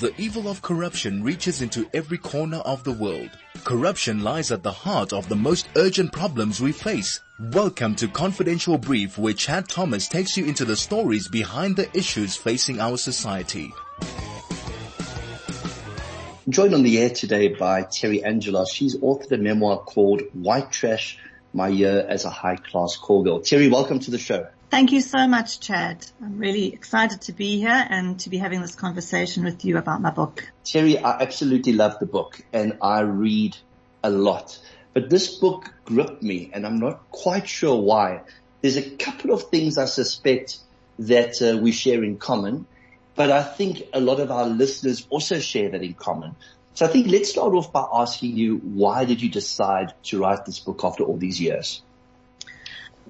The evil of corruption reaches into every corner of the world. Corruption lies at the heart of the most urgent problems we face. Welcome to Confidential Brief where Chad Thomas takes you into the stories behind the issues facing our society. joined on the air today by Terry Angelos. She's authored a memoir called White Trash, My Year as a High Class Call Girl. Terry, welcome to the show. Thank you so much, Chad. I'm really excited to be here and to be having this conversation with you about my book. Terry, I absolutely love the book and I read a lot, but this book gripped me and I'm not quite sure why. There's a couple of things I suspect that uh, we share in common but I think a lot of our listeners also share that in common. So I think let's start off by asking you, why did you decide to write this book after all these years?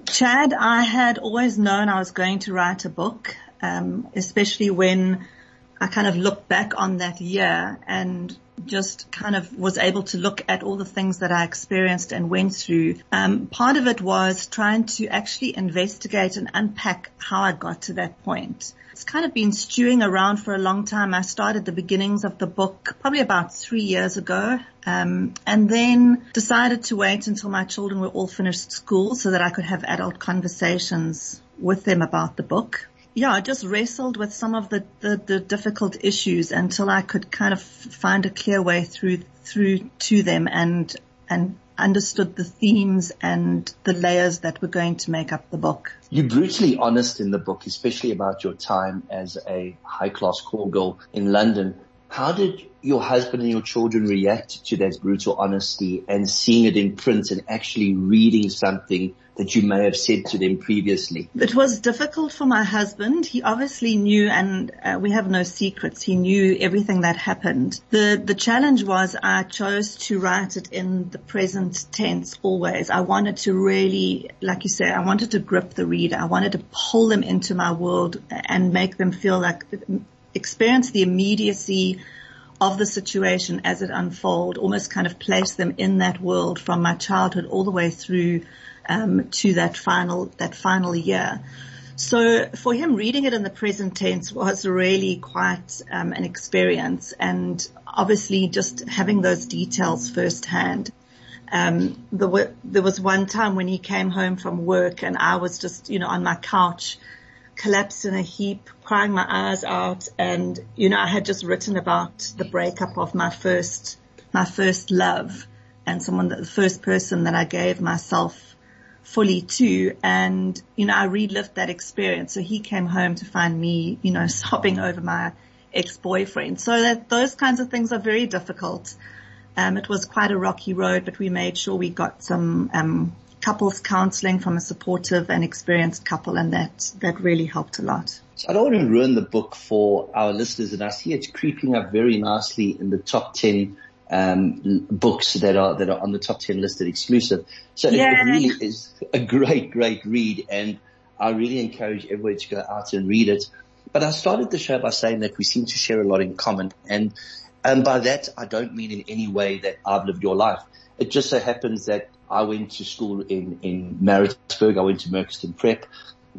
Chad, I had always known I was going to write a book, um, especially when I kind of looked back on that year and just kind of was able to look at all the things that I experienced and went through. Um, part of it was trying to actually investigate and unpack how I got to that point. It's kind of been stewing around for a long time. I started the beginnings of the book probably about three years ago. Um, and then decided to wait until my children were all finished school so that I could have adult conversations with them about the book yeah, I just wrestled with some of the, the, the, difficult issues until I could kind of find a clear way through, through to them and, and understood the themes and the layers that were going to make up the book. You're brutally honest in the book, especially about your time as a high class call girl in London. How did your husband and your children react to that brutal honesty and seeing it in print and actually reading something that you may have said to them previously? It was difficult for my husband. He obviously knew, and uh, we have no secrets. He knew everything that happened. The the challenge was I chose to write it in the present tense always. I wanted to really, like you say, I wanted to grip the reader. I wanted to pull them into my world and make them feel like experience the immediacy of the situation as it unfold, almost kind of place them in that world from my childhood all the way through um, to that final that final year. So for him, reading it in the present tense was really quite um, an experience, and obviously just having those details firsthand. Um, there, there was one time when he came home from work, and I was just, you know, on my couch, collapsed in a heap, crying my eyes out, and you know, I had just written about the breakup of my first, my first love, and someone that the first person that I gave myself fully to. And, you know, I relived that experience. So he came home to find me, you know, sobbing over my ex-boyfriend. So that those kinds of things are very difficult. Um, it was quite a rocky road, but we made sure we got some, um, couples counseling from a supportive and experienced couple and that, that really helped a lot. So I don't want to ruin the book for our listeners and I see it's creeping up very nicely in the top 10 um, books that are that are on the top ten listed exclusive. So it, it, really is a great, great read, and I really encourage everybody to go out and read it. But I started the show by saying that we seem to share a lot in common, and and by that I don't mean in any way that I've lived your life. It just so happens that I went to school in in Maritzburg. I went to Merchiston Prep.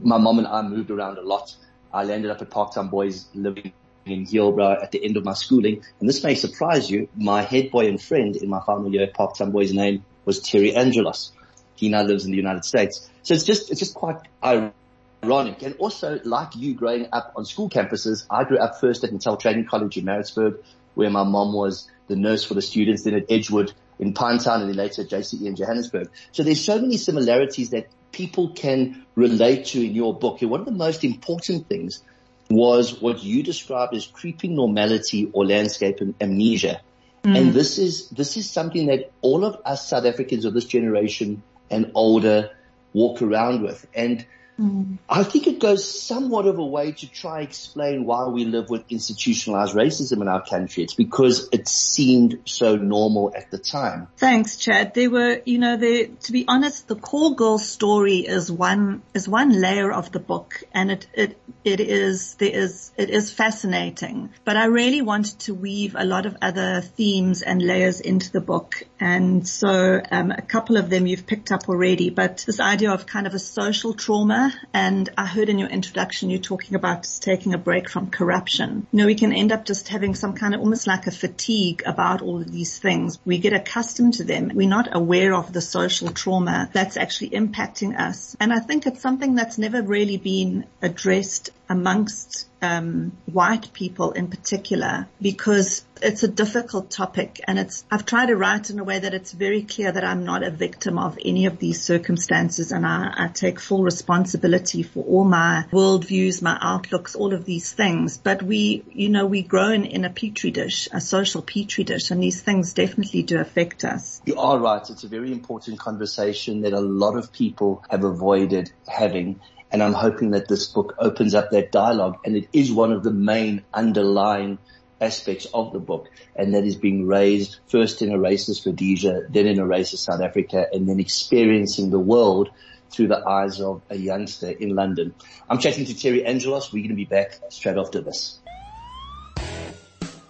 My mom and I moved around a lot. I landed up at Parktown Boys living in Hillbrow at the end of my schooling. And this may surprise you. My head boy and friend in my final year at Parktown Boys name was Terry Angelos. He now lives in the United States. So it's just, it's just quite ironic. And also, like you growing up on school campuses, I grew up first at Natal Training College in Maritzburg, where my mom was the nurse for the students, then at Edgewood in Pinetown, and then later at JCE in Johannesburg. So there's so many similarities that people can relate to in your book. And one of the most important things was what you described as creeping normality or landscape amnesia. Mm. And this is, this is something that all of us South Africans of this generation and older walk around with. And Mm. I think it goes somewhat of a way to try and explain why we live with institutionalized racism in our country. It's because it seemed so normal at the time. Thanks, Chad. They were, you know, they, to be honest, the call girl story is one, is one layer of the book and it, it, it is, there is, it is fascinating, but I really wanted to weave a lot of other themes and layers into the book. And so, um, a couple of them you've picked up already, but this idea of kind of a social trauma And I heard in your introduction you talking about taking a break from corruption. You know, we can end up just having some kind of almost like a fatigue about all of these things. We get accustomed to them. We're not aware of the social trauma that's actually impacting us. And I think it's something that's never really been addressed amongst um, white people in particular because it's a difficult topic and it's I've tried to write in a way that it's very clear that I'm not a victim of any of these circumstances and I, I take full responsibility for all my worldviews, my outlooks, all of these things. But we, you know, we grown in a petri dish, a social petri dish, and these things definitely do affect us. You are right. It's a very important conversation that a lot of people have avoided having. And I'm hoping that this book opens up that dialogue and it is one of the main underlying aspects of the book. And that is being raised first in a racist Rhodesia, then in a racist South Africa, and then experiencing the world through the eyes of a youngster in London. I'm chatting to Terry Angelos. We're going to be back straight after this.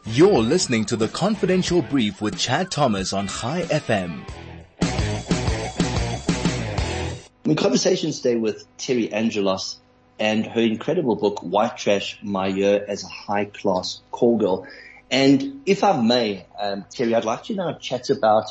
You're listening to the Confidential Brief with Chad Thomas on Chai FM. In conversation today with Terry Angelos and her incredible book, White Trash, My Year as a High Class Call Girl. And if I may, um, Terry, I'd like to now chat about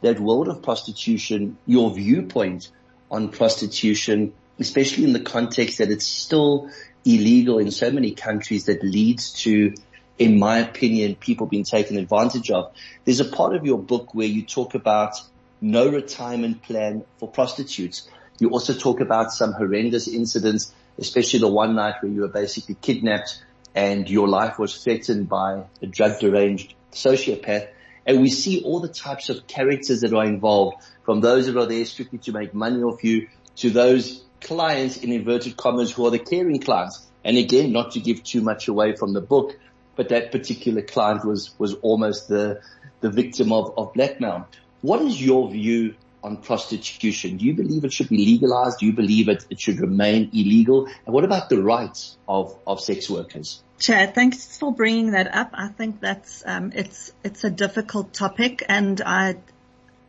that world of prostitution, your viewpoint on prostitution, especially in the context that it's still illegal in so many countries that leads to, in my opinion, people being taken advantage of. There's a part of your book where you talk about no retirement plan for prostitutes. You also talk about some horrendous incidents, especially the one night where you were basically kidnapped and your life was threatened by a drug deranged sociopath. And we see all the types of characters that are involved from those that are there strictly to make money off you to those clients in inverted commas who are the caring clients. And again, not to give too much away from the book, but that particular client was, was almost the, the victim of, of blackmail. What is your view on prostitution? Do you believe it should be legalized? Do you believe it, it should remain illegal? And what about the rights of, of sex workers? Chad, thanks for bringing that up. I think that's um, it's it's a difficult topic, and I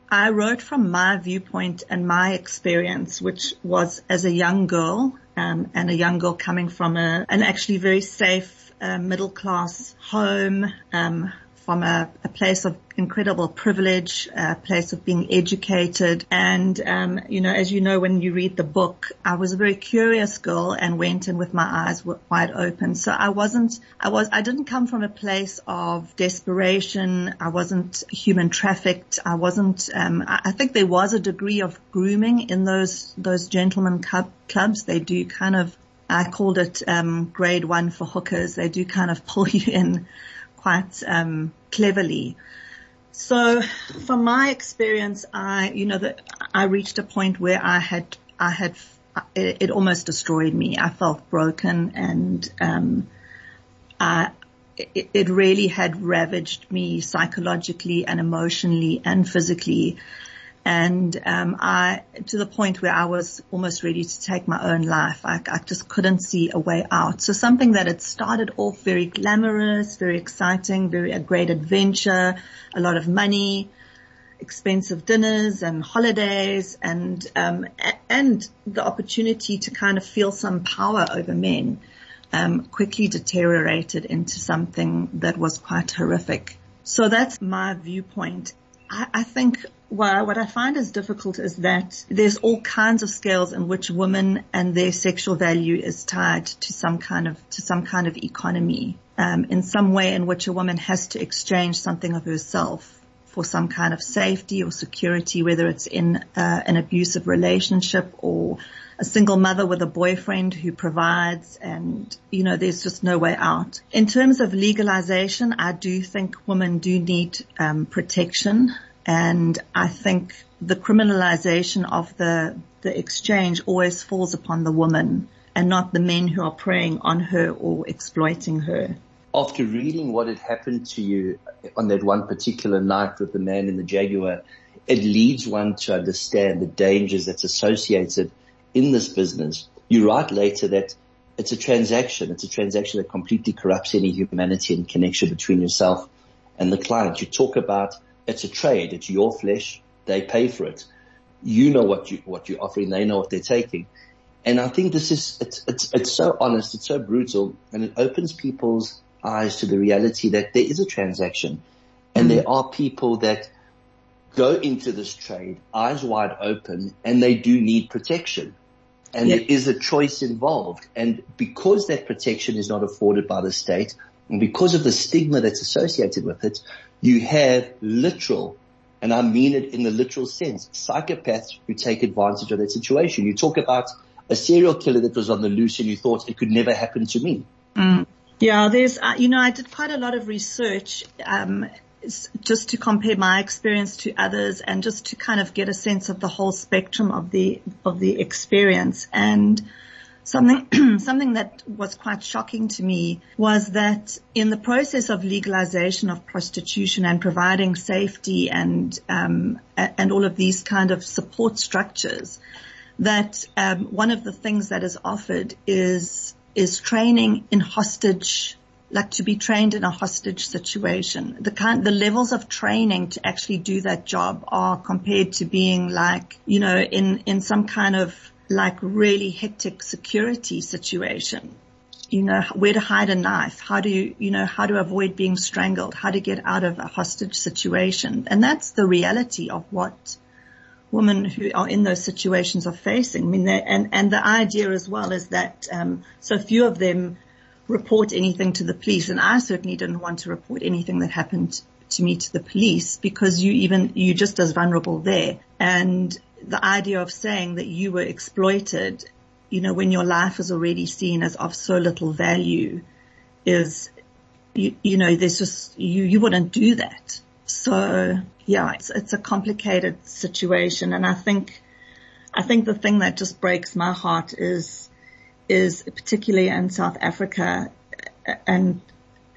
I wrote from my viewpoint and my experience, which was as a young girl um, and a young girl coming from a an actually very safe uh, middle class home. Um, from a, a, place of incredible privilege, a place of being educated. And, um, you know, as you know, when you read the book, I was a very curious girl and went in with my eyes wide open. So I wasn't, I was, I didn't come from a place of desperation. I wasn't human trafficked. I wasn't, um, I, think there was a degree of grooming in those, those gentlemen club, clubs. They do kind of I called it um, grade one for hookers. They do kind of pull you in quite um, cleverly. So from my experience, I, you know, that I reached a point where I had, I had, it, it almost destroyed me. I felt broken and, um, I, it, it really had ravaged me psychologically and emotionally and physically and um, I to the point where I was almost ready to take my own life. I, I, just couldn't see a way out. So something that had started off very glamorous, very exciting, very a great adventure, a lot of money, expensive dinners and holidays, and um, and the opportunity to kind of feel some power over men. Um, quickly deteriorated into something that was quite horrific. So that's my viewpoint. I, I think what I find is difficult is that there's all kinds of scales in which women and their sexual value is tied to some kind of to some kind of economy, um, in some way in which a woman has to exchange something of herself for some kind of safety or security, whether it's in uh, an abusive relationship or a single mother with a boyfriend who provides and, you know, there's just no way out. In terms of legalization, I do think women do need um, protection. And I think the criminalization of the, the exchange always falls upon the woman and not the men who are preying on her or exploiting her. After reading what had happened to you on that one particular night with the man in the Jaguar, it leads one to understand the dangers that's associated in this business. You write later that it's a transaction. It's a transaction that completely corrupts any humanity and connection between yourself and the client. You talk about it's a trade. It's your flesh. They pay for it. You know what you, what you're offering. They know what they're taking. And I think this is, it's, it's, it's so honest, it's so brutal, and it opens people's eyes to the reality that there is a transaction and there mm-hmm. are people that go into this trade eyes wide open and they do need protection. And there is a choice involved. And because that protection is not afforded by the state and because of the stigma that's associated with it, you have literal, and I mean it in the literal sense, psychopaths who take advantage of that situation. You talk about a serial killer that was on the loose and you thought it could never happen to me. Mm. Yeah, there's, uh, you know, I did quite a lot of research, um, just to compare my experience to others and just to kind of get a sense of the whole spectrum of the, of the experience. And something, something that was quite shocking to me was that in the process of legalization of prostitution and providing safety and, um, and all of these kind of support structures, that um, one of the things that is offered is is training in hostage, like to be trained in a hostage situation. The kind, the levels of training to actually do that job are compared to being like, you know, in, in some kind of like really hectic security situation. You know, where to hide a knife, how do you, you know, how to avoid being strangled, how to get out of a hostage situation. And that's the reality of what women who are in those situations are facing. I mean, and and the idea as well is that um, so few of them report anything to the police, and I certainly didn't want to report anything that happened to me to the police because you even you just as vulnerable there. And the idea of saying that you were exploited, you know, when your life is already seen as of so little value, is you, you know, there's just you you wouldn't do that. So yeah, it's, it's a complicated situation. And I think, I think the thing that just breaks my heart is, is particularly in South Africa and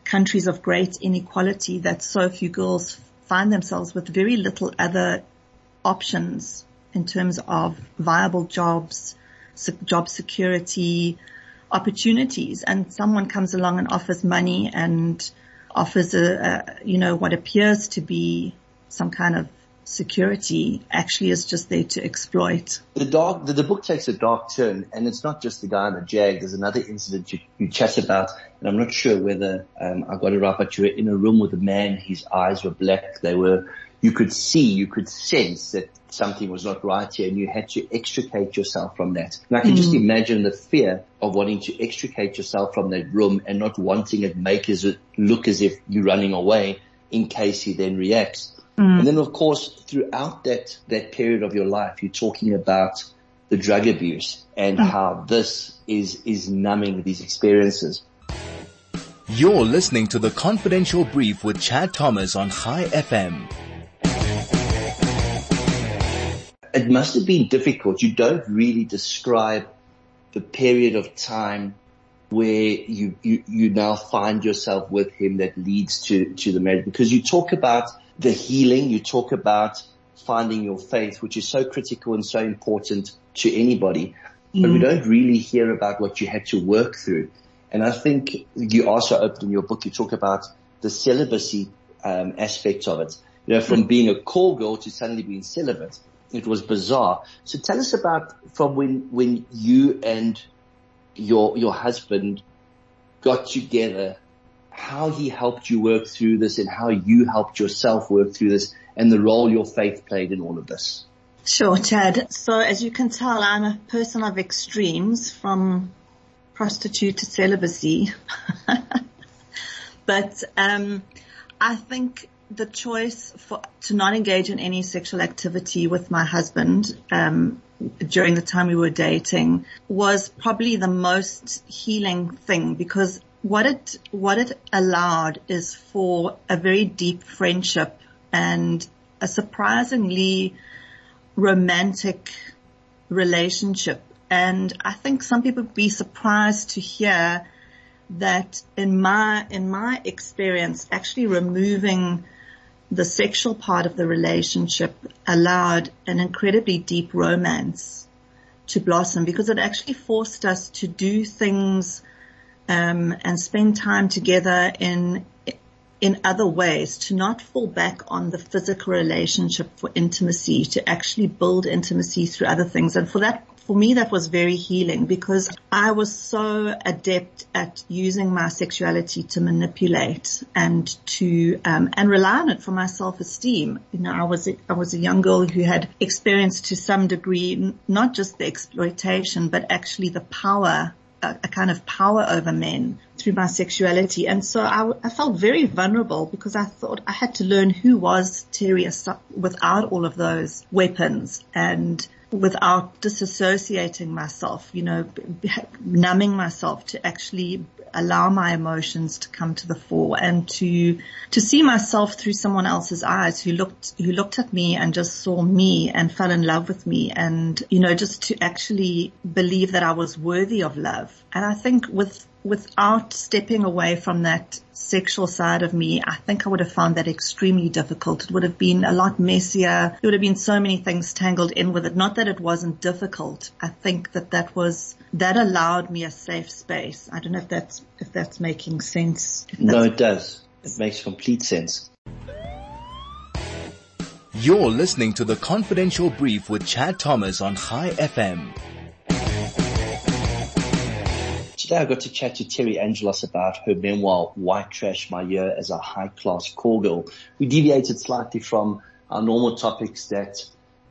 countries of great inequality that so few girls find themselves with very little other options in terms of viable jobs, job security, opportunities. And someone comes along and offers money and offers a, a, you know, what appears to be some kind of security actually is just there to exploit. The dark, the, the, book takes a dark turn and it's not just the guy in the jag. There's another incident you, you chat about and I'm not sure whether, um, I got it right, but you were in a room with a man, his eyes were black. They were, you could see, you could sense that something was not right here and you had to extricate yourself from that. And I can mm. just imagine the fear of wanting to extricate yourself from that room and not wanting it make it look as if you're running away in case he then reacts. Mm. And then of course throughout that, that period of your life, you're talking about the drug abuse and mm. how this is, is numbing these experiences. You're listening to the confidential brief with Chad Thomas on Chai FM. it must have been difficult. You don't really describe the period of time where you, you, you now find yourself with him that leads to, to the marriage because you talk about the healing, you talk about finding your faith, which is so critical and so important to anybody, mm. but we mm. don't really hear about what you had to work through. And I think you also open in your book, you talk about the celibacy um, aspect of it. You know, from mm. being a call girl to suddenly being celibate it was bizarre. So tell us about from when, when you and your, your husband got together, how he helped you work through this and how you helped yourself work through this and the role your faith played in all of this. Sure, Chad. So as you can tell, I'm a person of extremes from prostitute to celibacy. but, um, I think the choice for, to not engage in any sexual activity with my husband, um, during the time we were dating was probably the most healing thing because what it, what it allowed is for a very deep friendship and a surprisingly romantic relationship. And I think some people would be surprised to hear that in my, in my experience, actually removing the sexual part of the relationship allowed an incredibly deep romance to blossom because it actually forced us to do things um, and spend time together in in other ways to not fall back on the physical relationship for intimacy to actually build intimacy through other things and for that for me that was very healing because I was so adept at using my sexuality to manipulate and to um, and rely on it for my self-esteem. You know, I was a, I was a young girl who had experienced to some degree not just the exploitation but actually the power a, a, kind of power over men through my sexuality. And so I, I, felt very vulnerable because I thought I had to learn who was Terry without all of those weapons and without disassociating myself, you know, numbing myself to actually allow my emotions to come to the fore and to, to see myself through someone else's eyes who looked, who looked at me and just saw me and fell in love with me and, you know, just to actually believe that I was worthy of love. And I think with, without stepping away from that sexual side of me, I think I would have found that extremely difficult. It would have been a lot messier. There would have been so many things tangled in with it. Not that it wasn't difficult. I think that that was, that allowed me a safe space. I don't know if that's, if that's making sense. No, it does. It makes complete sense. You're listening to the confidential brief with Chad Thomas on Chai FM. Today I got to chat to Terry Angelos about her memoir, White Trash, My Year as a High Class Call Girl. We deviated slightly from our normal topics that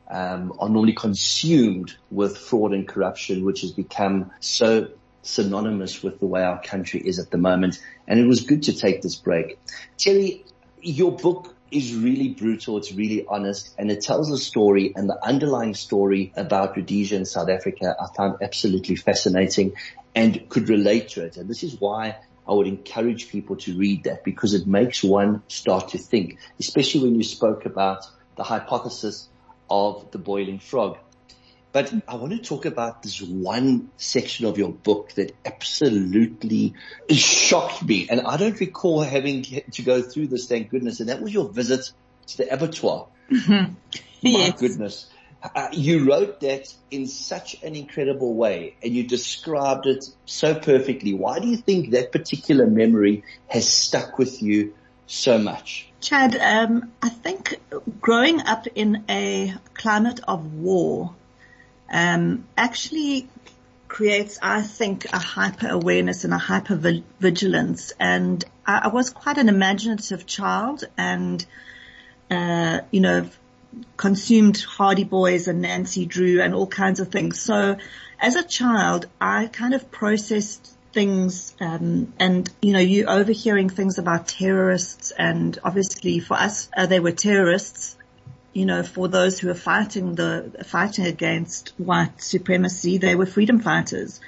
um, are normally consumed with fraud and corruption, which has become so synonymous with the way our country is at the moment. And it was good to take this break. Terry, your book is really brutal. It's really honest and it tells a story and the underlying story about Rhodesia and South Africa I found absolutely fascinating and could relate to it. And this is why I would encourage people to read that because it makes one start to think, especially when you spoke about the hypothesis of the boiling frog. But I want to talk about this one section of your book that absolutely shocked me. And I don't recall having to go through this, thank goodness. And that was your visit to the abattoir. Mm-hmm. My yes. goodness. Uh, you wrote that in such an incredible way and you described it so perfectly. Why do you think that particular memory has stuck with you so much? Chad, um, I think growing up in a climate of war um, actually creates, I think, a hyper awareness and a hyper vigilance. And I, I was quite an imaginative child and, uh, you know, consumed Hardy Boys and Nancy Drew and all kinds of things. So as a child, I kind of processed things, um, and you know, you overhearing things about terrorists, and obviously for us, uh, they were terrorists. You know, for those who were fighting the fighting against white supremacy, they were freedom fighters.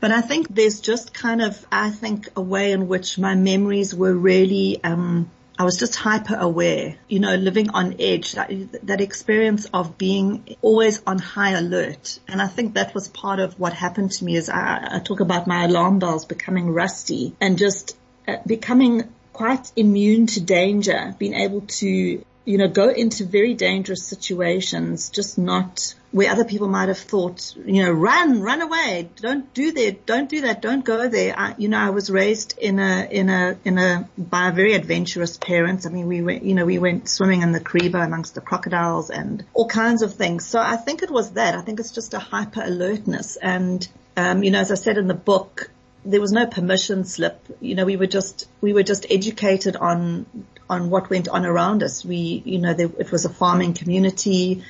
But I think there's just kind of, I think, a way in which my memories were really um, I was just hyper aware, you know, living on edge, that, that experience of being always on high alert. And I think that was part of what happened to me is I, I talk about my alarm bells becoming rusty and just uh, becoming quite immune to danger, being able to you know, go into very dangerous situations, just not where other people might have thought, you know, run, run away, don't do that, don't do that, don't go there. I, you know, I was raised in a, in a, in a, by very adventurous parents. I mean, we went, you know, we went swimming in the Kariba amongst the crocodiles and all kinds of things. So I think it was that. I think it's just a hyper alertness. And, um, you know, as I said in the book, there was no permission slip. You know, we were just, we were just educated on, on what went on around us. We, you know, there, it was a farming community.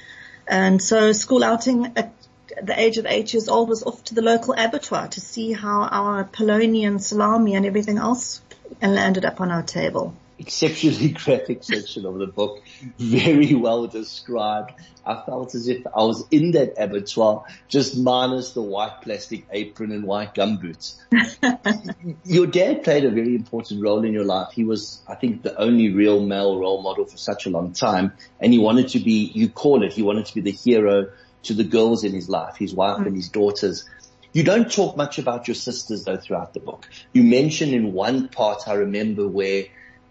And so school outing at the age of eight years old was off to the local abattoir to see how our polony and salami and everything else landed up on our table exceptionally graphic section of the book, very well described. I felt as if I was in that abattoir, just minus the white plastic apron and white gumboots. your dad played a very important role in your life. He was, I think, the only real male role model for such a long time. And he wanted to be, you call it, he wanted to be the hero to the girls in his life, his wife mm. and his daughters. You don't talk much about your sisters though throughout the book. You mention in one part, I remember where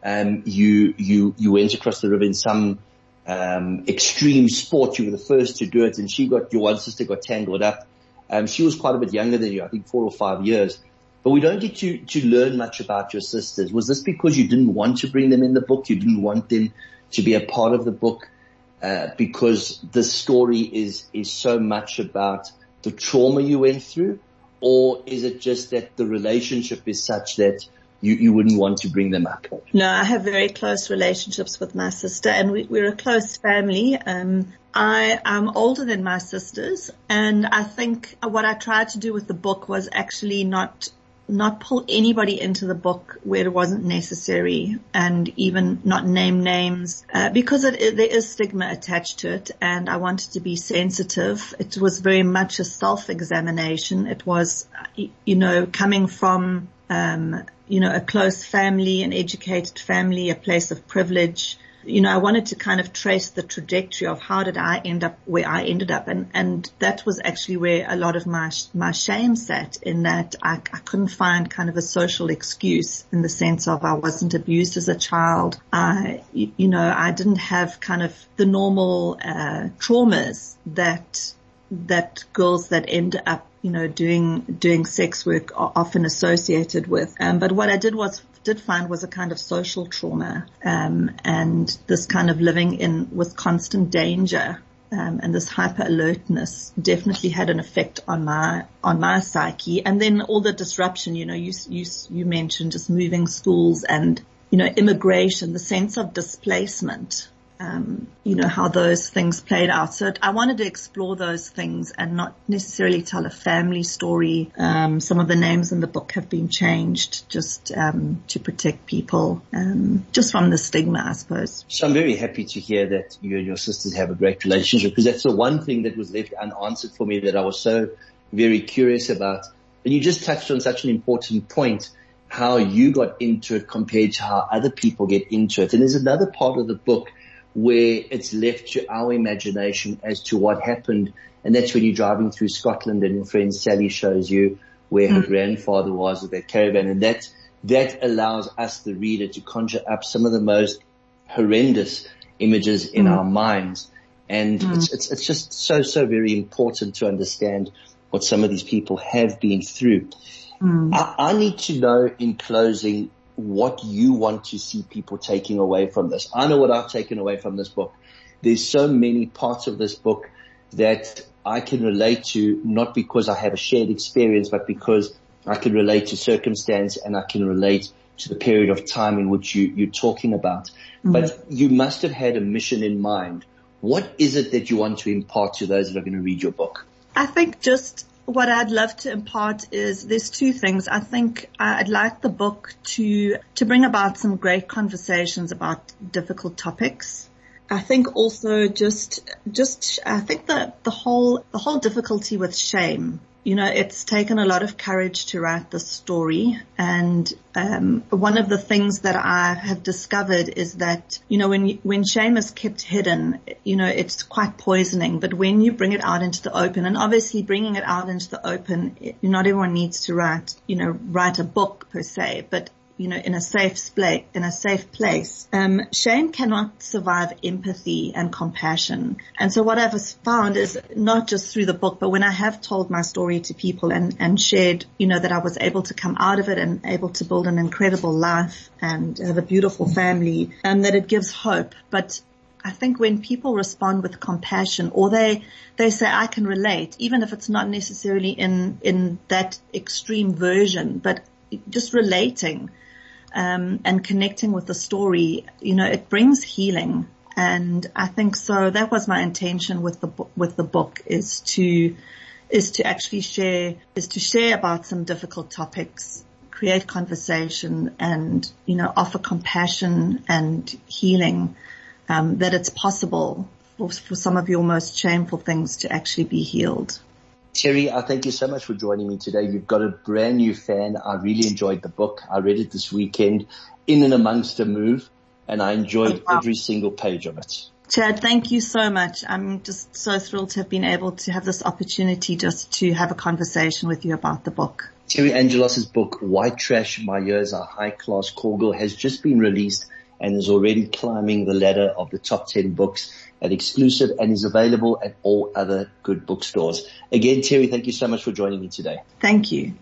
um, you you you went across the river in some um, extreme sport. You were the first to do it, and she got your one sister got tangled up. Um, she was quite a bit younger than you, I think four or five years. But we don't get to to learn much about your sisters. Was this because you didn't want to bring them in the book? You didn't want them to be a part of the book uh, because the story is is so much about the trauma you went through? Or is it just that the relationship is such that you, you wouldn't want to bring them up? No, I have very close relationships with my sister and we, we're a close family. Um, I am older than my sisters and I think what I tried to do with the book was actually not not pull anybody into the book where it wasn't necessary and even not name names uh, because it, it, there is stigma attached to it and I wanted to be sensitive. It was very much a self-examination. It was, you know, coming from, um, you know, a close family, an educated family, a place of privilege, you know, I wanted to kind of trace the trajectory of how did I end up where I ended up. And, and that was actually where a lot of my, my shame sat in that I, I couldn't find kind of a social excuse in the sense of I wasn't abused as a child. I, you know, I didn't have kind of the normal, uh, traumas that, that girls that end up you know, doing doing sex work are often associated with. Um, but what I did was did find was a kind of social trauma, um, and this kind of living in with constant danger. Um, and this hyper alertness definitely had an effect on my on my psyche. And then all the disruption, you know, you you you mentioned just moving schools and you know immigration, the sense of displacement um, you know, how those things played out. So I wanted to explore those things and not necessarily tell a family story. Um, some of the names in the book have been changed just um, to protect people, um, just from the stigma, I suppose. So I'm very happy to hear that you and your sisters have a great relationship because that's the one thing that was left unanswered for me that I was so very curious about. And you just touched on such an important point how you got into it compared to how other people get into it. And there's another part of the book where it's left to our imagination as to what happened. And that's when you're driving through Scotland and your friend Sally shows you where her mm. grandfather was with that caravan. And that, that allows us, the reader, to conjure up some of the most horrendous images in mm. our minds. And mm. it's, it's, it's just so, so very important to understand what some of these people have been through. Mm. I, I need to know in closing what you want to see people taking away from this. I know what I've taken away from this book. There's so many parts of this book that I can relate to, not because I have a shared experience, but because I can relate to circumstance and I can relate to the period of time in which you, you're talking about. Mm-hmm. But you must have had a mission in mind. What is it that you want to impart to those that are going to read your book? I think just what I'd love to impart is there's two things. I think I'd like the book to, to bring about some great conversations about difficult topics. I think also just, just, I think that the whole, the whole difficulty with shame you know, it's taken a lot of courage to write this story. And um, one of the things that I have discovered is that, you know, when when shame is kept hidden, you know, it's quite poisoning. But when you bring it out into the open, and obviously bringing it out into the open, not everyone needs to write, you know, write a book per se, but you know, in a safe place, in a safe place, um, shame cannot survive empathy and compassion. And so what I've found is not just through the book, but when I have told my story to people and, and shared, you know, that I was able to come out of it and able to build an incredible life and have a beautiful family, and that it gives hope. But I think when people respond with compassion or they, they say, I can relate, even if it's not necessarily in, in that extreme version, but just relating um, and connecting with the story, you know, it brings healing. And I think so that was my intention with the, with the book is to, is to actually share, is to share about some difficult topics, create conversation and, you know, offer compassion and healing, um, that it's possible for, for some of your most shameful things to actually be healed. Terry, I thank you so much for joining me today. You've got a brand new fan. I really enjoyed the book. I read it this weekend in and amongst a move and I enjoyed oh, wow. every single page of it. Chad, thank you so much. I'm just so thrilled to have been able to have this opportunity just to have a conversation with you about the book. Terry Angelos' book, White Trash, My Years a High Class Call has just been released and is already climbing the ladder of the top 10 books at exclusive and is available at all other good bookstores. Again, Terry, thank you so much for joining me today. Thank you.